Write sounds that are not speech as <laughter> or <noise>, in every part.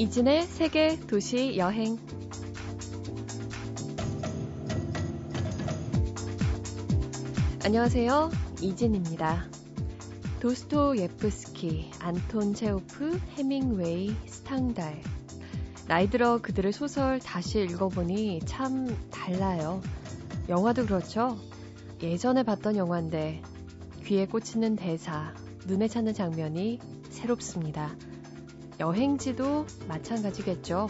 이진의 세계 도시 여행. 안녕하세요. 이진입니다. 도스토예프스키, 안톤 체오프, 해밍웨이, 스탕달. 나이 들어 그들의 소설 다시 읽어보니 참 달라요. 영화도 그렇죠. 예전에 봤던 영화인데 귀에 꽂히는 대사, 눈에 차는 장면이 새롭습니다. 여행지도 마찬가지겠죠.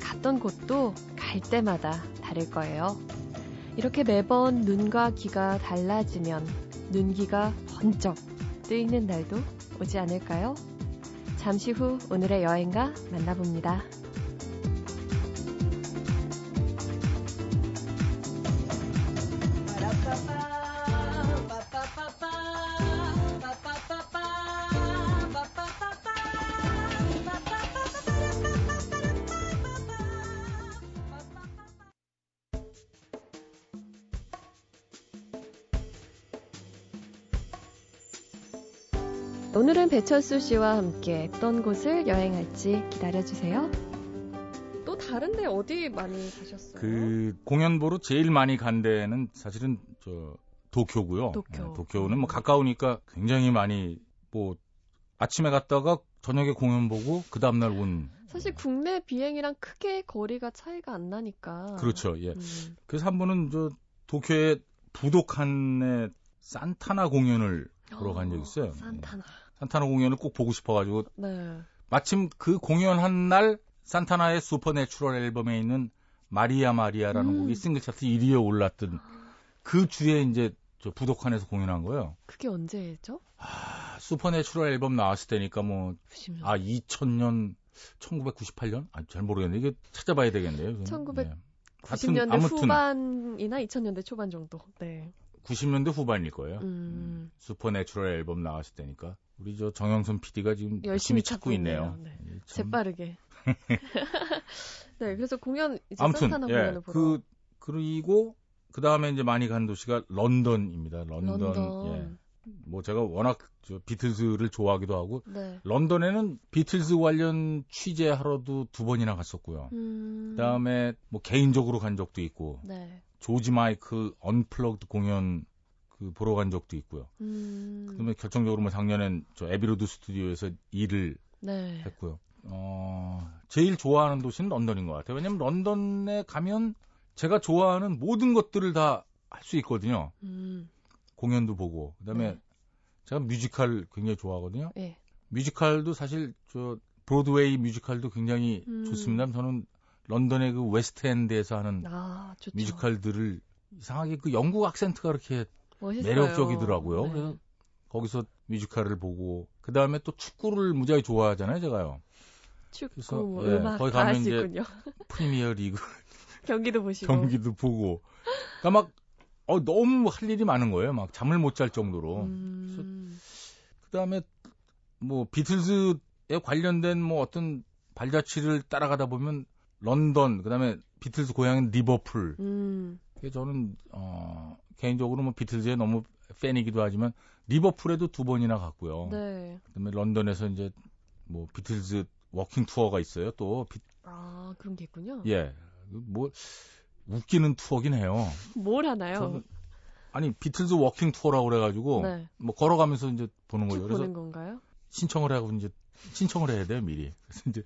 갔던 곳도 갈 때마다 다를 거예요. 이렇게 매번 눈과 귀가 달라지면 눈기가 번쩍 뜨이는 날도 오지 않을까요? 잠시 후 오늘의 여행가 만나봅니다. 배철수 씨와 함께 어떤 곳을 여행할지 기다려주세요. 또 다른데 어디 많이 가셨어요? 그 공연 보러 제일 많이 간 데는 사실은 저 도쿄고요. 도쿄. 네, 도쿄는 뭐 가까우니까 굉장히 많이 뭐 아침에 갔다가 저녁에 공연 보고 그 다음 날 온. 사실 국내 비행이랑 크게 거리가 차이가 안 나니까. 그렇죠. 예. 음. 그래서 한 번은 저 도쿄의 부도칸의 산타나 공연을 보러 간 적이 있어요. 산타나. 산타나 공연을 꼭 보고 싶어가지고 네. 마침 그 공연한 날 산타나의 Supernatural 앨범에 있는 Maria Maria라는 음. 곡이 싱글 차트 1위에 올랐던 그 주에 이제 저 부도칸에서 공연한 거예요. 그게 언제죠? 아, Supernatural 앨범 나왔을 때니까 뭐 90년. 아 2000년 1998년? 아, 잘 모르겠네. 이게 찾아봐야 되겠네요. 그건. 1900 네. 90년대 아무튼 후반이나 2000년대 초반 정도. 네. 90년대 후반일 거예요. 음. Supernatural 앨범 나왔을 때니까 우리 저 정영선 PD가 지금 열심히 찾고 찾고 있네요. 네. 예, 참. 재빠르게. <laughs> 네, 그래서 공연 이제 아무튼 산타나 예, 공연을 보러. 그 그리고 그 다음에 이제 많이 간 도시가 런던입니다. 런던. 런던. 예. 뭐 제가 워낙 저 비틀즈를 좋아하기도 하고 네. 런던에는 비틀즈 관련 취재하러도 두 번이나 갔었고요. 음. 그다음에 뭐 개인적으로 간 적도 있고 네. 조지 마이클 Unplugged 공연 그 보러 간 적도 있고요. 음. 그다음에 결정적으로 뭐 작년엔 저 에비로드 스튜디오에서 일을 네. 했고요. 어, 제일 좋아하는 도시는 런던인 것 같아요. 왜냐면 런던에 가면 제가 좋아하는 모든 것들을 다 할 수 있거든요. 음. 공연도 보고. 그다음에 네. 제가 뮤지컬 굉장히 좋아하거든요. 예. 뮤지컬도 사실 저 브로드웨이 뮤지컬도 굉장히 음. 좋습니다. 저는 런던의 그 웨스트엔드에서 하는 아. 뮤지컬들을 이상하게 그 영국 악센트가 그렇게 멋있어요. 매력적이더라고요. 네. 그래서 거기서 뮤지컬을 보고 그 다음에 또 축구를 무지하게 좋아하잖아요, 제가요. 축구, 그래서, 뭐 예, 음악 거기 다 가면 이제 있군요. 프리미어 리그 <laughs> 경기도 보시고. 경기도 보고. 그러니까 막 어, 너무 할 일이 많은 거예요. 막 잠을 못 잘 정도로. 음. 그 다음에 뭐 비틀즈에 관련된 뭐 어떤 발자취를 따라가다 보면 런던, 그 다음에 비틀즈 고향인 리버풀. 음. 저는 어 개인적으로 뭐 비틀즈의 너무 팬이기도 하지만 리버풀에도 두 번이나 갔고요. 네. 그다음에 런던에서 이제 뭐 비틀즈 walking tour가 있어요. 또 비- 아, 그런 게 있군요. 예. 뭐 웃기는 투어긴 해요. 뭘 하나요? 저는 아니 비틀즈 walking tour라고 그래 가지고 네. 뭐 걸어가면서 이제 보는 쭉 거예요. 그래서 보는 건가요? 신청을 하고 이제 신청을 해야 돼요 미리. 그래서 이제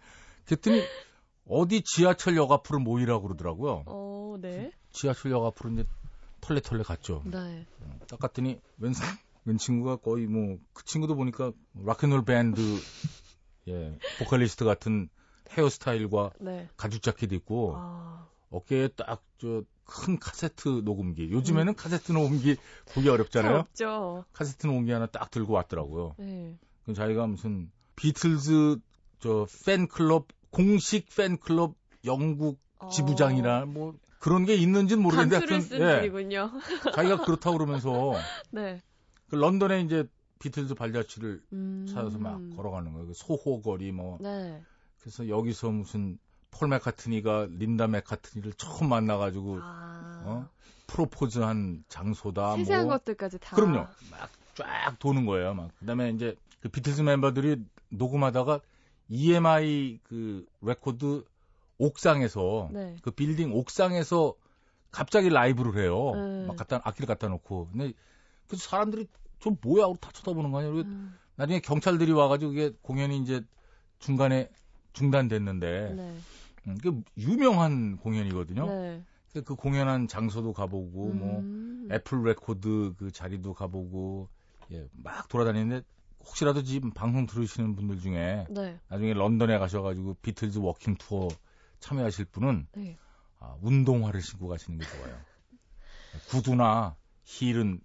그랬더니 어디 지하철역 앞으로 모이라고 그러더라고요. 어, 네. 지하철역 앞으로 이제 털레털레 갔죠. 네. 딱 갔더니 웬, 사- 웬 친구가 거의 뭐 그 친구도 보니까 락앤롤 밴드 <laughs> 예 보컬리스트 같은 헤어스타일과 네. 가죽 자켓 입고 아, 어깨에 딱 저 큰 카세트 녹음기. 요즘에는 카세트 녹음기 보기 어렵잖아요. 없죠. 카세트 녹음기 하나 딱 들고 왔더라고요. 네. 그 자기가 무슨 비틀즈 저 팬클럽 공식 팬클럽 영국 어, 지부장이나 뭐 그런 게 있는지는 모르겠는데 감수를 쓴 예, 분이군요. <laughs> 자기가 그렇다고 그러면서 네. 그 런던에 이제 비틀즈 발자취를 음. 찾아서 막 걸어가는 거예요. 그 소호 거리 뭐 네. 그래서 여기서 무슨 폴 맥카트니가 린다 맥카트니를 처음 만나가지고 아. 어? 프로포즈한 장소다. 세세한 뭐. 것들까지 다. 그럼요. 막 쫙 도는 거예요. 막 그다음에 이제 그 비틀즈 멤버들이 녹음하다가 EMI 그 레코드 옥상에서 네. 그 빌딩 옥상에서 갑자기 라이브를 해요. 네. 막 갖다 악기를 갖다 놓고. 근데 그 사람들이 좀 뭐야 하고 다 쳐다보는 거 아니야. 음, 나중에 경찰들이 와가지고 이게 공연이 이제 중간에 중단됐는데 네. 음, 그 유명한 공연이거든요. 네. 그- 그 공연한 장소도 가보고 뭐 음. 애플 레코드 그 자리도 가보고 예, 막 돌아다니는데 혹시라도 지금 방송 들으시는 분들 중에 네. 나중에 런던에 가셔가지고 비틀즈 walking tour 참여하실 분은 네. 아, 운동화를 신고 가시는 게 좋아요. <laughs> 구두나 힐은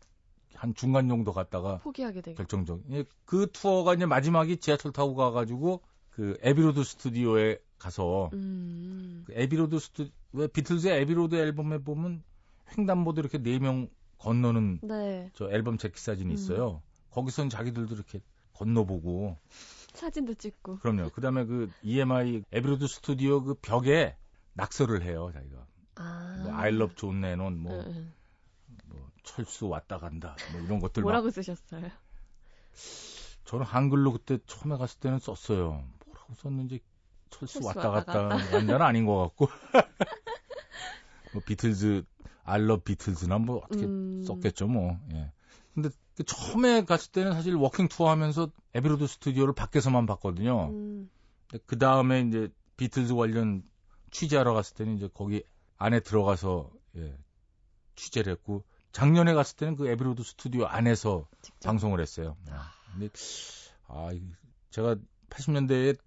한 중간 정도 갔다가 포기하게 되겠 결정적. 예, 그 투어가 이제 마지막이 지하철 타고 가가지고 그 에비로드 스튜디오에 가서 음. 그 에비로드 스튜 왜 비틀즈의 에비로드 앨범에 보면 횡단보도 이렇게 네 명 건너는 네. 저 앨범 재킷 사진이 음. 있어요. 거기선 자기들도 이렇게 건너보고 사진도 찍고. 그럼요. 그다음에 그 EMI 에비로드 스튜디오 그 벽에 낙서를 해요, 자기가. 아. 뭐 I love 존 레논 뭐, 응, 응. 뭐 철수 왔다 간다 뭐 이런 것들 막 뭐라고 쓰셨어요? 저는 한글로 그때 처음에 갔을 때는 썼어요. 뭐라고 썼는지 철수 철수 왔다 왔다 갔다 완전 아닌 것 같고. <laughs> 뭐 비틀즈 I love 비틀즈나 뭐 어떻게 음. 썼겠죠 뭐. 예. 근데 그 처음에 갔을 때는 사실 walking tour 하면서 에비로드 스튜디오를 밖에서만 봤거든요. 음. 그 다음에 이제 비틀즈 관련 취재하러 갔을 때는 이제 거기 안에 들어가서 예, 취재를 했고 작년에 갔을 때는 그 에비로드 스튜디오 안에서 직접. 방송을 했어요. 근데 아 이- 제가 80년대에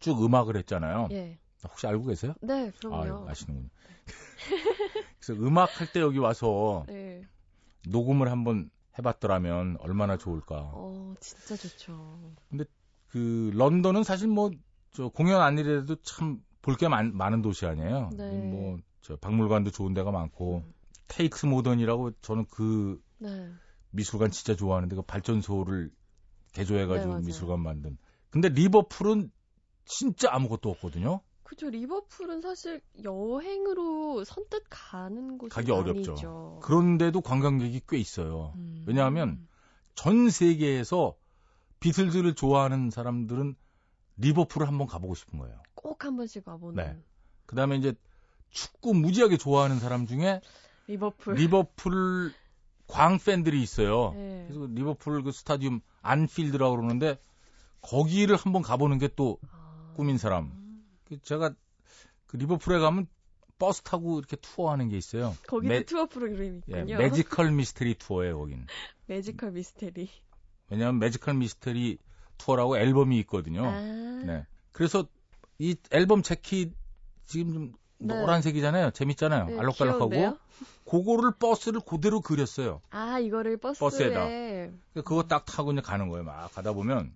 쭉 음악을 했잖아요. 예. 혹시 알고 계세요? 네, 아, 그럼요. 아 시는군요. <laughs> 그래서 음악 할 때 여기 와서 네. 녹음을 한번 해봤더라면 얼마나 좋을까. 어, 진짜 좋죠. 그 런던은 사실 뭐 저 공연 아니래도 참 볼 게 많은 도시 아니에요. 네. 뭐 저 박물관도 좋은 데가 많고 음. 테이크스 모던이라고 저는 그 네. 미술관 진짜 좋아하는데 그 발전소를 개조해가지고 네. 미술관 만든. 근데 리버풀은 진짜 아무것도 없거든요. 그죠. 리버풀은 사실 여행으로 선뜻 가는 곳이 가기 어렵죠. 아니죠. 그런데도 관광객이 꽤 있어요. 음. 왜냐하면 전 세계에서 비틀즈를 좋아하는 사람들은 리버풀을 한번 가보고 싶은 거예요. 꼭 한 번씩 와보는 네. 그 다음에 이제 축구 무지하게 좋아하는 사람 중에 리버풀. 리버풀 광 팬들이 있어요. 네. 그래서 리버풀 그 스타디움 안필드라고 그러는데 거기를 한번 가보는 게 또 아. 꿈인 사람. 그 제가 그 리버풀에 가면 버스 타고 이렇게 투어하는 게 있어요. 거기도 매- 투어 프로그램이 예, 있군요. Magical Mystery Tour예요, 거긴. <laughs> Magical Mystery. 왜냐하면 Magical Mystery Tour라고 앨범이 있거든요. 아. 네. 그래서 이 앨범 재킷 지금 좀 네. 노란색이잖아요. 재밌잖아요. 네, 알록달록하고. 귀여운데요? 그거를 버스를 그대로 그렸어요. 아, 이거를 버스에. 버스에다. 그거 딱 타고 이제 가는 거예요. 막 가다 보면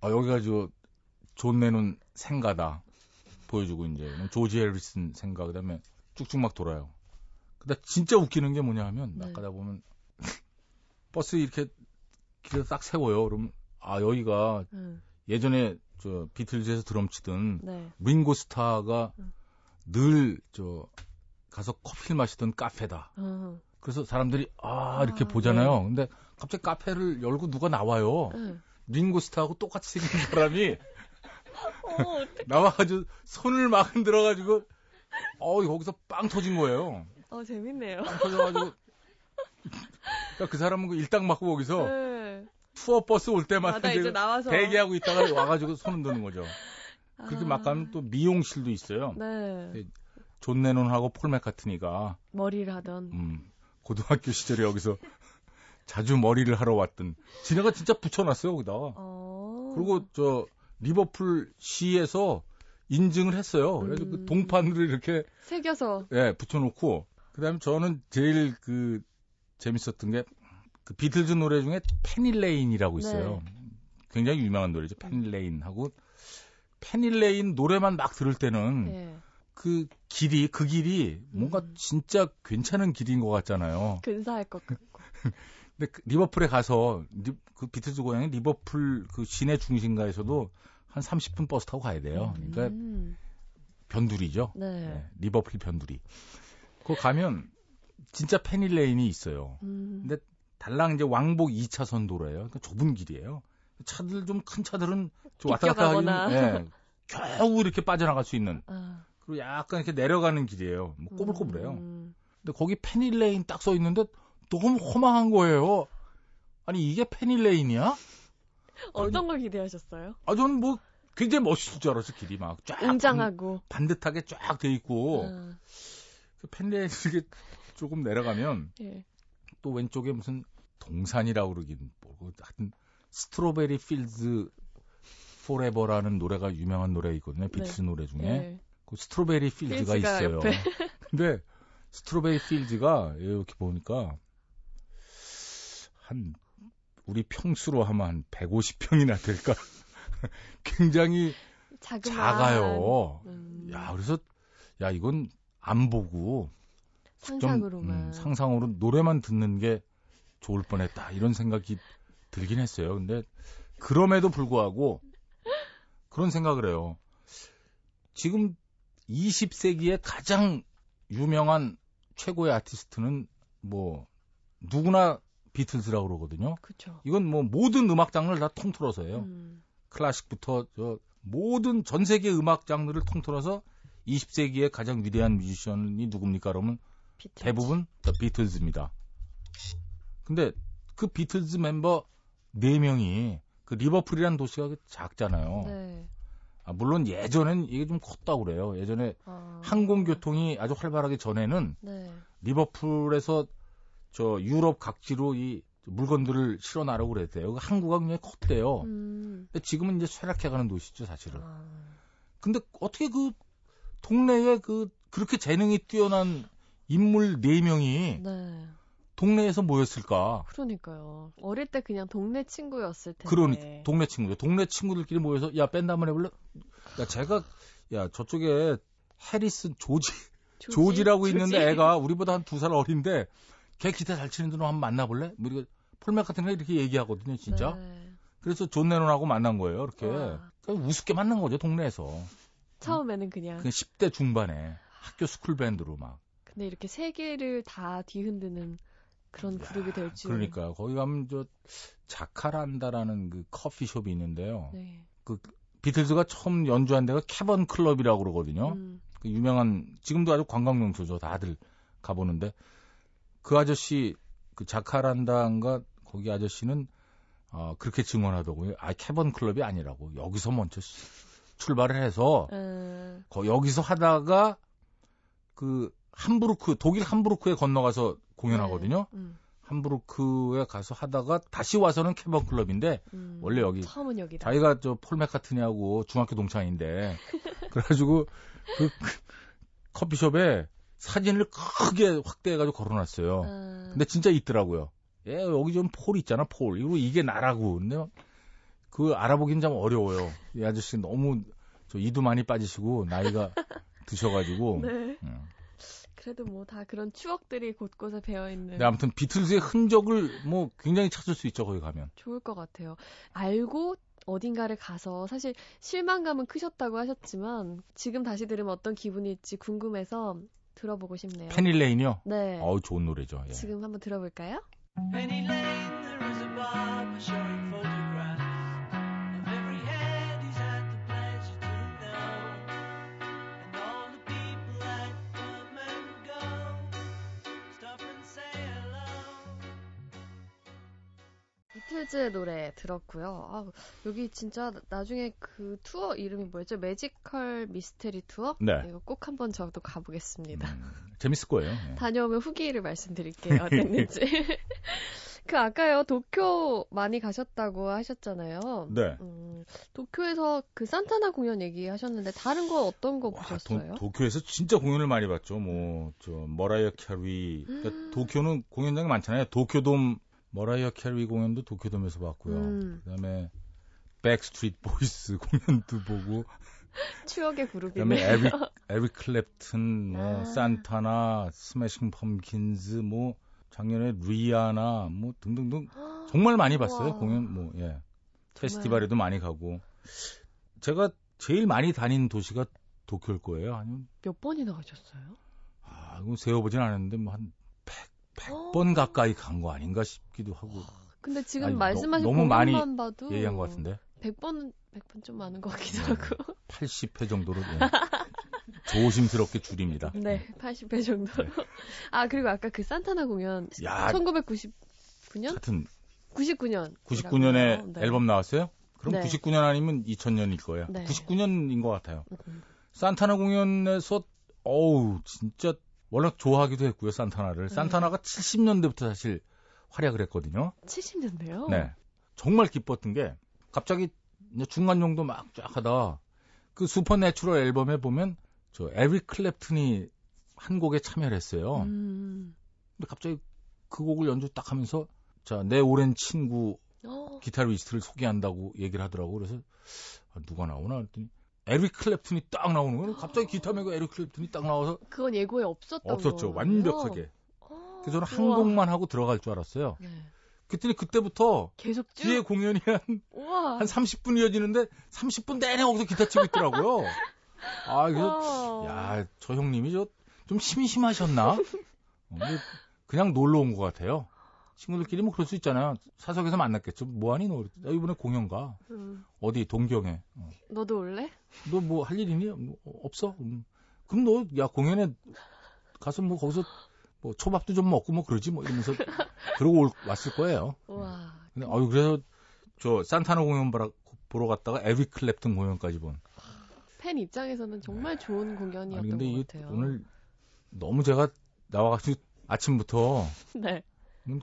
아, 여기가 저존 레논 생가다 보여주고 이제 조지 해리슨 생가 그다음에 쭉쭉 막 돌아요. 근데 진짜 웃기는 게 뭐냐 하면 막 네. 가다 보면 <laughs> 버스 이렇게 길에서 딱 세워요. 그럼 아 여기가 응. 예전에 저 비틀즈에서 드럼 치던 네. 링고 스타가 음. 늘저 가서 커피를 마시던 카페다. 어. 그래서 사람들이 아 이렇게 아, 보잖아요. 근데 갑자기 카페를 열고 누가 나와요. 응. 링고 스타하고 똑같이 생긴 사람이 <laughs> 어. 나와가지고 손을 막 흔들어가지고 어 거기서 빵 터진 거예요. 어, 재밌네요. 빵 터져가지고 그러니까 그 사람은 그 일당 맞고 거기서 네. 투어 버스 올 때마다 마다 이제 나와서. 대기하고 있다가 와가지고 손 흔드는 거죠. 그렇게 아. 막 가면 또 미용실도 있어요. 네. 존 레논하고 폴 맥카트니가 머리를 하던. 음, 고등학교 시절에 여기서 자주 머리를 하러 왔던 지네가 진짜 붙여놨어요 거기다. 어. 그리고 저 리버풀 시에서 인증을 했어요. 그래서 그 음. 동판으로 이렇게 새겨서. 예, 붙여놓고 그다음에 저는 제일 그 재밌었던 게 그 비틀즈 노래 중에 Penny Lane이라고 있어요. 굉장히 유명한 노래죠. Penny Lane하고 Penny Lane 노래만 막 들을 때는 네. 그 길이 그 길이 뭔가 음. 진짜 괜찮은 길인 것 같잖아요. 근사할 것 같고. 근데 그 리버풀에 가서 리- 그 비틀즈 고향이 리버풀 그 시내 중심가에서도 한 30분 버스 타고 가야 돼요. 그러니까 음. 변두리죠. 네. 네, 리버풀 변두리. 그거 가면 진짜 Penny Lane이 있어요. 음. 근데 달랑 이제 왕복 2차선 도로예요. 그러니까 좁은 길이에요. 차들 좀 큰 차들은 좀 왔다 갔다 비껴가거나. 예, 겨우 이렇게 빠져나갈 수 있는 아, 그리고 약간 이렇게 내려가는 길이에요. 뭐 꼬불꼬불해요. 음, 근데 거기 Penny Lane 딱 써 있는데 너무 허망한 거예요. 아니 이게 Penny Lane이야? 어떤 걸 기대하셨어요? 아 저는 뭐 굉장히 멋있을 줄 알았어 길이 막 쫙 웅장하고. 반듯하게 쫙 돼 있고 아, 그 이렇게 조금 내려가면 예. 또 왼쪽에 무슨 동산이라고 그러긴 뭐고 하여튼 Strawberry Field Forever라는 노래가 유명한 노래 있거든요. 비틀스 노래 중에 예. 그 Strawberry Field가 field가 있어요. 옆에. <laughs> 근데 스트로베리 필드가 이렇게 보니까 한 우리 평수로 하면 한 150평이나 될까? <laughs> 굉장히 자그마한. 작아요. 음, 야, 그래서 야 이건 안 보고 좀, 상상으로만. 음, 상상으로 노래만 듣는 게 좋을 뻔했다 이런 생각이 들긴 했어요. 근데 그럼에도 불구하고 그런 생각을 해요. 지금 20세기의 가장 유명한 최고의 아티스트는 뭐 누구나 비틀즈라고 그러거든요. 그쵸. 이건 뭐 모든 음악 장르를 다 통틀어서 해요. 음, 클래식부터 저 모든 전 세계 음악 장르를 통틀어서 20세기의 가장 위대한 뮤지션이 누굽니까? 그러면 비틀즈. 대부분 더 비틀즈입니다. 근데 그 비틀즈 멤버 4명이 그 리버풀이라는 도시가 작잖아요. 네. 아, 물론 예전엔 이게 좀 컸다고 그래요. 예전에 아, 항공교통이 아주 활발하기 전에는 네. 리버풀에서 저 유럽 각지로 이 물건들을 실어 나르고 그랬대요. 그 항구가 굉장히 컸대요. 음, 근데 지금은 이제 쇠락해가는 도시죠, 사실은. 아, 근데 어떻게 그 동네에 그 그렇게 재능이 뛰어난 인물 4명이 네. 동네에서 모였을까? 그러니까요. 어릴 때 그냥 동네 친구였을 텐데. 그러니 동네 친구죠. 동네 친구들끼리 모여서 야 밴드 한번 해볼래? 야 제가 야 저쪽에 해리슨 조지 조지? 조지라고 있는데? 애가 우리보다 한 두 살 어린데 걔 기타 잘 치는데 한번 만나볼래? 뭐 이렇게 폴맥 같은 거 이렇게 얘기하거든요, 진짜. 네. 그래서 존 레논하고 만난 거예요, 이렇게. 와. 그러니까 우습게 만난 거죠, 동네에서. 처음에는 그냥. 그냥 10대 중반에 학교 school 밴드로 막. 근데 이렇게 세계를 다 뒤흔드는 그런 그룹이 될 줄. 그러니까 거기 가면 저 자카란다라는 그 커피숍이 있는데요. 네. 비틀즈가 처음 연주한 데가 캐번 클럽이라고 그러거든요. 음, 그 유명한 지금도 아주 관광 명소죠. 다들 가보는데 그 아저씨 그 자카란다인가 거기 아저씨는 어, 그렇게 증언하더고요. 아 캐번 클럽이 아니라고 여기서 먼저 시- 출발을 해서 음, 거- 여기서 하다가 그 함부르크 독일 함부르크에 건너가서 공연하거든요. 네. 음, 함부르크에 가서 하다가 다시 와서는 캐번 클럽인데 음. 원래 여기 처음은 여기다. 자기가 저폴 맥카트니하고 중학교 동창인데 <laughs> 그래가지고 그 커피숍에 사진을 크게 확대해가지고 걸어놨어요. 아, 근데 진짜 있더라고요. 예, 여기 좀 폴 있잖아, 폴. 이거 이게 나라고. 근데 그 알아보긴 좀 어려워요. 이 아저씨 너무 저 이도 많이 빠지시고 나이가 <laughs> 드셔가지고. 네. 음. 그래도 뭐 다 그런 추억들이 곳곳에 배어 있는. 근데 아무튼 비틀즈의 흔적을 뭐 굉장히 찾을 수 있죠, 거기 가면. 좋을 것 같아요. 알고 어딘가를 가서 사실 실망감은 크셨다고 하셨지만 지금 다시 들으면 어떤 기분일지 궁금해서 들어보고 싶네요. 페닐레인이요? 네. 어우, 좋은 노래죠. 예. 지금 한번 들어볼까요? Penny Lane, there is a barber showing 비틀즈의 노래 들었고요. 아, 여기 진짜 나- 나중에 그 투어 이름이 뭐였죠? Magical Mystery Tour? 네. 이거 꼭 한번 저도 가보겠습니다. 음, 재밌을 거예요. 예. 다녀오면 후기를 말씀드릴게요. <laughs> 어땠는지. <laughs> 그 아까요 도쿄 많이 가셨다고 하셨잖아요. 네. 음, 도쿄에서 그 산타나 공연 얘기하셨는데 다른 거 어떤 거 와, 보셨어요? 도, 도쿄에서 진짜 공연을 많이 봤죠. 뭐, 저, 머라이어 캐리. 음. 그러니까 도쿄는 공연장이 많잖아요. 도쿄돔, 머라이어 캐리 공연도 도쿄돔에서 봤고요. 음. 그 다음에, 백스트리트 보이스 공연도 보고, <laughs> 추억의 그 다음에 그룹이네. 에릭, 에릭 클랩튼, 뭐, 아. 산타나, 스매싱 펌킨즈, 뭐, 작년에 리아나, 뭐, 등등등. <gasps> 정말 많이 봤어요. 우와. 공연, 뭐, 예. 페스티벌에도 많이 가고. 제가 제일 많이 다닌 도시가 도쿄일 거예요. 아니면 몇 번이나 가셨어요? 아, 이거 세어보진 않았는데, 뭐, 한 100, 어. 100번 가까이 간 거 아닌가 싶기도 하고. 근데 지금 아니, 너- 말씀하신 너무 많이 봐도 얘기한 것 같은데 100번 100번 좀 많은 것 같기도 네. 하고. 80회 정도로 예. <laughs> 조심스럽게 줄입니다. 네, 80회 정도로. 아, 그리고 아까 그 산타나 공연 야 1999년? 하여튼 99년. 99년에 앨범 나왔어요? 그럼 네. 99년 아니면 2000년일 거예요. 네. 99년인 것 같아요. 음. 산타나 공연에서 어우 진짜 워낙 좋아하기도 했고요 산타나를. 네. 산타나가 70년대부터 사실 활약을 했거든요. 70년대요? 네. 정말 기뻤던 게 갑자기 중간 정도 막 쫙 하다 그 Supernatural 앨범에 보면 저 에릭 클랩튼이 한 곡에 참여를 했어요. 음. 근데 갑자기 그 곡을 연주 딱 하면서 자, 내 오랜 친구 어, 기타리스트를 소개한다고 얘기를 하더라고. 그래서 아, 누가 나오나 했더니 에릭 클랩튼이 딱 나오는 거예요. 갑자기 기타 메고 에릭 클랩튼이 딱 나와서 그건 예고에 없었던 없었죠. 거예요? 완벽하게. 어, 그래서 저는 한 우와. 곡만 하고 들어갈 줄 알았어요. 네. 그랬더니 그때부터 계속 쭉. 뒤에 공연이 한, 우와. 한 30분 이어지는데 30분 내내 거기서 기타 치고 있더라고요. 아, 그래서 와. 야, 저 형님이 저 좀 심심하셨나? 어, 근데 그냥 놀러 온 것 같아요. 친구들끼리 뭐 그럴 수 있잖아요. 사석에서 만났겠죠. 뭐하니 너? 나 이번에 공연 가. 음. 어디 동경에. 어. 너도 올래? 너 뭐 할 일 있니? 뭐, 어, 없어? 음. 그럼 너 야 공연에 가서 뭐 거기서 뭐 초밥도 좀 먹고 뭐 그러지 뭐 이러면서 <laughs> 그러고 올- 왔을 거예요. 우와. 근데 어유 그래서 저 산타나 공연 보러, 보러 갔다가 에릭 클랩튼 공연까지 본. 팬 입장에서는 정말 좋은 공연이었던 아니 근데 것 같아요. 오늘 너무 제가 나와가지고 아침부터 <laughs> 네.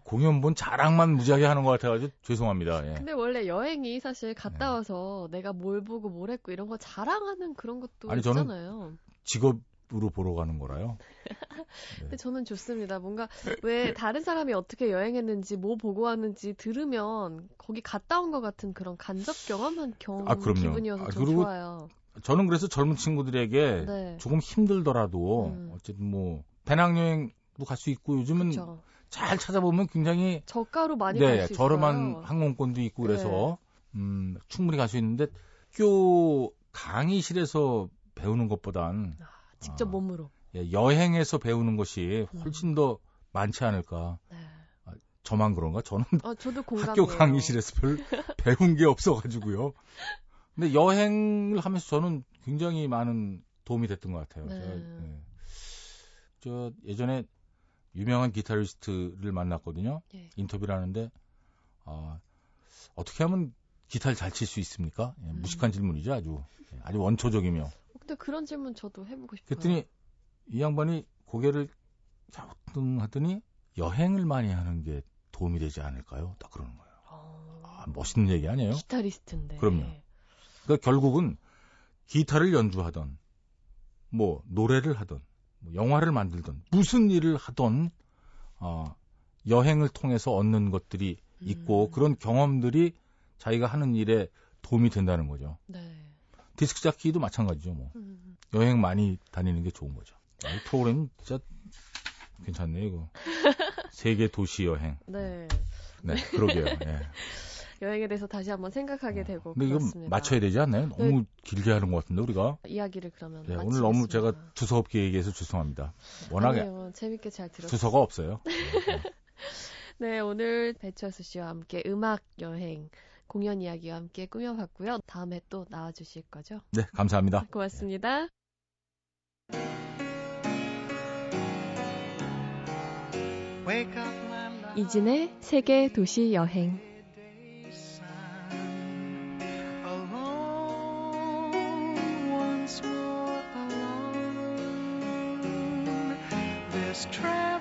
공연 본 자랑만 무지하게 하는 것 같아가지고 죄송합니다. 예. 근데 원래 여행이 사실 갔다 네. 와서 내가 뭘 보고 뭘 했고 이런 거 자랑하는 그런 것도 아니, 있잖아요. 직업으로 보러 가는 거라요. <laughs> 근데 저는 좋습니다. 뭔가 왜 다른 사람이 어떻게 여행했는지 뭐 보고 왔는지 들으면 거기 갔다 온 것 같은 그런 간접 경험한 경 아, 그럼요. 기분이어서 아, 좋아요. 저는 그래서 젊은 친구들에게 네. 조금 힘들더라도 음. 어쨌든 뭐 배낭여행도 갈 수 있고 요즘은 그렇죠. 잘 찾아보면 굉장히 저가로 많이 네, 갈수 저렴한 있어요. 네. 항공권도 있고 그래서 음, 충분히 갈 수 있는데 학교 강의실에서 배우는 것보단 아, 직접 아. 몸으로. 예, 여행에서 배우는 것이 음. 훨씬 더 많지 않을까. 네. 저만 그런가? 저는 아. 학교 강의실에서 별 <laughs> 배운 게 없어가지고요. 근데 여행을 하면서 저는 굉장히 많은 도움이 됐던 것 같아요. 네. 제가, 예. 저 예전에 유명한 기타리스트를 만났거든요. 예. 인터뷰를 하는데 아, 어떻게 하면 기타를 잘 칠 수 있습니까? 예, 음. 무식한 질문이죠, 아주 예, 아주 원초적이며. 근데 그런 질문 저도 해보고 싶어요. 그랬더니 이 양반이 고개를 갸우뚱 하더니 여행을 많이 하는 게 도움이 되지 않을까요? 딱 그러는 거예요. 어, 아, 멋있는 얘기 아니에요? 기타리스트인데. 그럼요. 그러니까 결국은 기타를 연주하던 뭐 노래를 하던 뭐 영화를 만들던 무슨 일을 하던 어, 여행을 통해서 얻는 것들이 있고 음. 그런 경험들이 자기가 하는 일에 도움이 된다는 거죠. 네. 디스크 잡기도 마찬가지죠. 뭐 음. 여행 많이 다니는 게 좋은 거죠. 아, 이 프로그램 진짜 괜찮네요. 이거 <laughs> 세계 도시 여행. 네. 네, 그러게요. 예. 여행에 대해서 다시 한번 생각하게 되고 근데 이거 그렇습니다. 맞춰야 되지 않나요? 너무 길게 하는 것 같은데 우리가. 이야기를 그러면 네, 오늘 너무. 제가 두서없게 얘기해서 죄송합니다. 워낙에 아니에요. 재밌게 잘 들었어요. 두서가 없어요. 네, <laughs> 네. 네, 오늘 배철수 씨와 함께 음악 여행 공연 이야기와 함께 꾸며봤고요. 다음에 또 나와주실 거죠? 네, 감사합니다. 고맙습니다. 이진의 세계 도시 여행. this trap.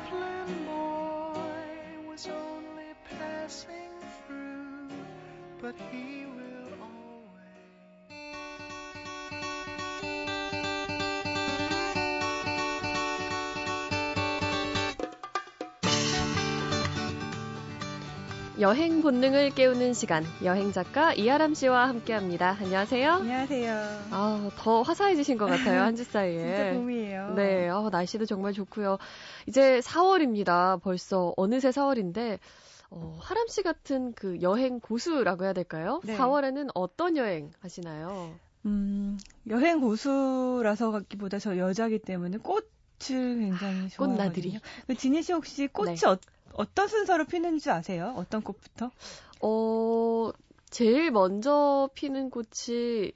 여행 본능을 깨우는 시간. 여행 작가 이하람 씨와 함께 합니다. 안녕하세요. 안녕하세요. 아, 더 화사해지신 것 같아요. 한 주 <laughs> 사이에. 진짜 봄이에요. 네, 아, 날씨도 정말 좋고요. 이제 4월입니다. 벌써 어느새 4월인데 어, 하람 씨 같은 그 여행 고수라고 해야 될까요? 네. 4월에는 어떤 여행 하시나요? 음, 여행 고수라서 같기보다 저 여자기 때문에 꽃을 굉장히 좋아하거든요. 꽃나들이. 그 지니 씨 혹시 꽃이 네. 어떤 순서로 피는지 아세요? 어떤 꽃부터? 어, 제일 먼저 피는 꽃이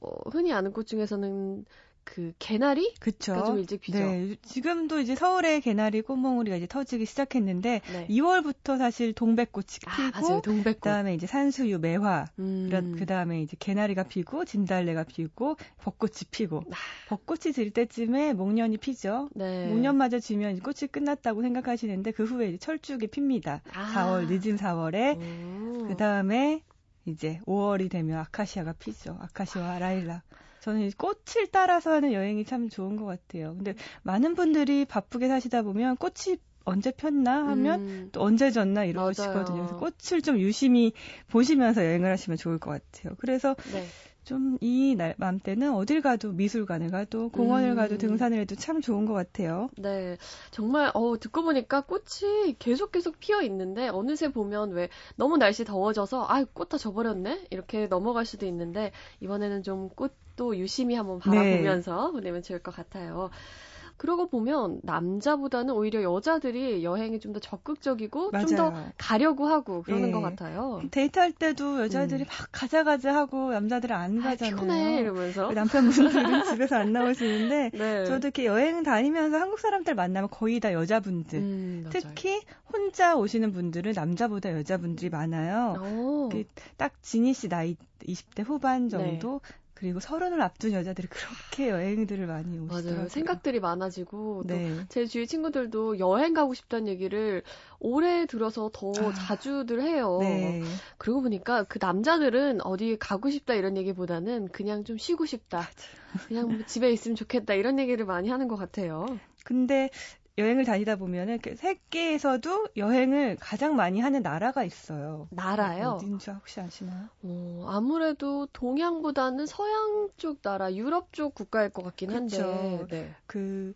어, 흔히 아는 꽃 중에서는 그 개나리? 그쵸. 좀 일찍 피죠. 네, 지금도 이제 서울의 개나리 꽃몽우리가 이제 터지기 시작했는데 네. 2월부터 사실 동백꽃이 아, 피고 맞아요. 동백꽃. 그다음에 이제 산수유, 매화, 음. 그 다음에 이제 개나리가 피고 진달래가 피고 벚꽃이 피고 아. 벚꽃이 질 때쯤에 목련이 피죠. 네. 목련마저 지면 꽃이 끝났다고 생각하시는데 그 후에 이제 철쭉이 핍니다. 아. 4월 늦은 4월에 오. 그 다음에 이제 5월이 되면 아카시아가 피죠. 아카시아 라일락. 저는 이 꽃을 따라서 하는 여행이 참 좋은 것 같아요. 근데 많은 분들이 바쁘게 사시다 보면 꽃이 언제 폈나 하면 음. 또 언제 졌나. 이러시거든요. 그래서 꽃을 좀 유심히 보시면서 여행을 하시면 좋을 것 같아요. 그래서 네. 좀 이 맘 때는 어딜 가도 미술관을 가도 공원을 음. 가도 등산을 해도 참 좋은 것 같아요. 네. 정말, 어, 듣고 보니까 꽃이 계속 계속 피어 있는데, 어느새 보면 왜 너무 날씨 더워져서, 아, 꽃 다 져버렸네? 이렇게 넘어갈 수도 있는데, 이번에는 좀 꽃도 유심히 한번 네. 바라보면서 보내면 좋을 것 같아요. 그러고 보면, 남자보다는 오히려 여자들이 여행에 좀더 적극적이고, 좀 더. 가려고 하고 그러는 예. 것 같아요. 데이트할 때도 여자들이 음. 막 가자 가자 하고 남자들은 안 아, 가잖아요. 피곤해, 이러면서. 남편분들은 <laughs> 집에서 안 나오시는데 <laughs> 네. 저도 이렇게 여행 다니면서 한국 사람들 만나면 거의 다 여자분들. 음. 특히 혼자 오시는 분들은 남자보다 여자분들이 많아요. 오. 그딱 지니 씨 나이 20대 후반 네. 정도 그리고 서른을 앞둔 여자들이 그렇게 여행들을 많이 오시더라고요. 맞아요. 생각들이 많아지고, 또 네. 제 주위 친구들도 여행 가고 싶다는 얘기를 올해 들어서 더 아, 자주들 해요. 네. 그러고 보니까 그 남자들은 어디 가고 싶다 이런 얘기보다는 그냥 좀 쉬고 싶다. 그냥 뭐 집에 있으면 좋겠다 이런 얘기를 많이 하는 것 같아요. 근데 여행을 다니다 보면은 그 세계에서도 여행을 가장 많이 하는 나라가 있어요. 나라요? 어딘지 혹시 아시나요? 어, 아무래도 동양보다는 서양 쪽 나라, 유럽 쪽 국가일 것 같긴 한데. 그쵸. 네. 그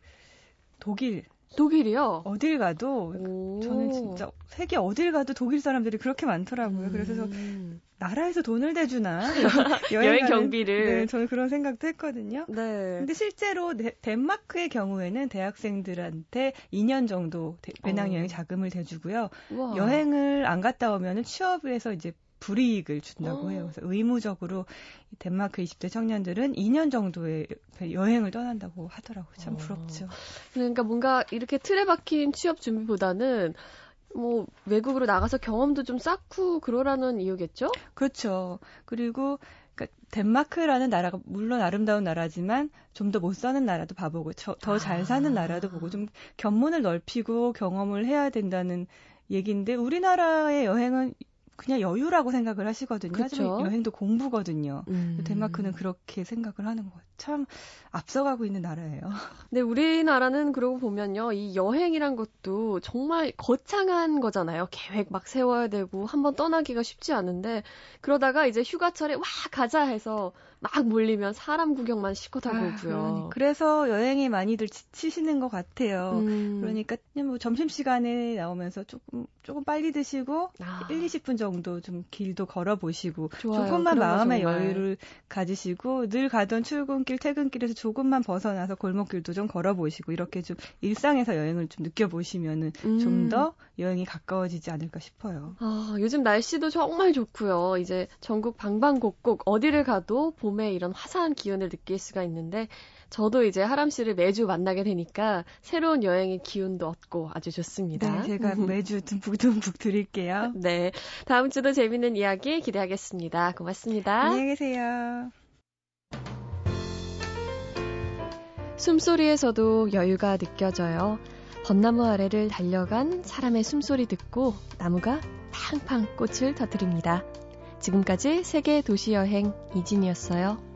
독일 독일이요? 어딜 가도 오. 저는 진짜 세계 어딜 가도 독일 사람들이 그렇게 많더라고요. 그래서 저 음. 나라에서 돈을 대주나 <laughs> 여행 경비를. 네, 저는 그런 생각도 했거든요. 네. 근데 실제로 데- 덴마크의 경우에는 대학생들한테 2년 정도 대- 배낭여행 어. 자금을 대주고요. 우와. 여행을 안 갔다 오면은 취업에서 이제 불이익을 준다고 어. 해요. 그래서 의무적으로 이 덴마크 20대 청년들은 2년 정도의 여행을 떠난다고 하더라고요. 참 어. 부럽죠. 그러니까 뭔가 이렇게 틀에 박힌 취업 준비보다는 뭐 외국으로 나가서 경험도 좀 쌓고 그러라는 이유겠죠? 그렇죠. 그리고 그러니까 덴마크라는 나라가 물론 아름다운 나라지만 좀 더 못 사는 나라도 봐보고 더 잘 사는 아. 나라도 보고 좀 견문을 넓히고 경험을 해야 된다는 얘기인데 우리나라의 여행은 그냥 여유라고 생각을 하시거든요. 그쵸. 하지만 여행도 공부거든요. 음. 덴마크는 그렇게 생각을 하는 것 같아요. 참 앞서가고 있는 나라예요. <laughs> 근데 우리나라는 그러고 보면요. 이 여행이란 것도 정말 거창한 거잖아요. 계획 막 세워야 되고 한번 떠나기가 쉽지 않은데 그러다가 이제 휴가철에 와 가자 해서 막 몰리면 사람 구경만 실컷 하고 아, 오고요. 그래서 여행에 많이들 지치시는 것 같아요. 음. 그러니까 그냥 뭐 점심시간에 나오면서 조금 조금 빨리 드시고 아. 1, 20분 정도 좀 길도 걸어보시고 좋아요. 조금만 마음의 정말. 여유를 가지시고 늘 가던 출근길, 퇴근길에서 조금만 벗어나서 골목길도 좀 걸어보시고 이렇게 좀 일상에서 여행을 좀 느껴보시면은 음. 좀더 여행이 가까워지지 않을까 싶어요. 아, 요즘 날씨도 정말 좋고요. 이제 전국 방방곡곡 어디를 가도 봄의 이런 화사한 기운을 느낄 수가 있는데 저도 이제 하람 씨를 매주 만나게 되니까 새로운 여행의 기운도 얻고 아주 좋습니다. 네, 제가 <laughs> 매주 듬뿍듬뿍 드릴게요. 네. 다음 주도 재밌는 이야기 기대하겠습니다. 고맙습니다. 안녕히 계세요. 숨소리에서도 여유가 느껴져요. 벚나무 아래를 달려간 사람의 숨소리 듣고 나무가 팡팡 꽃을 터뜨립니다. 지금까지 세계 도시 여행 이진이었어요.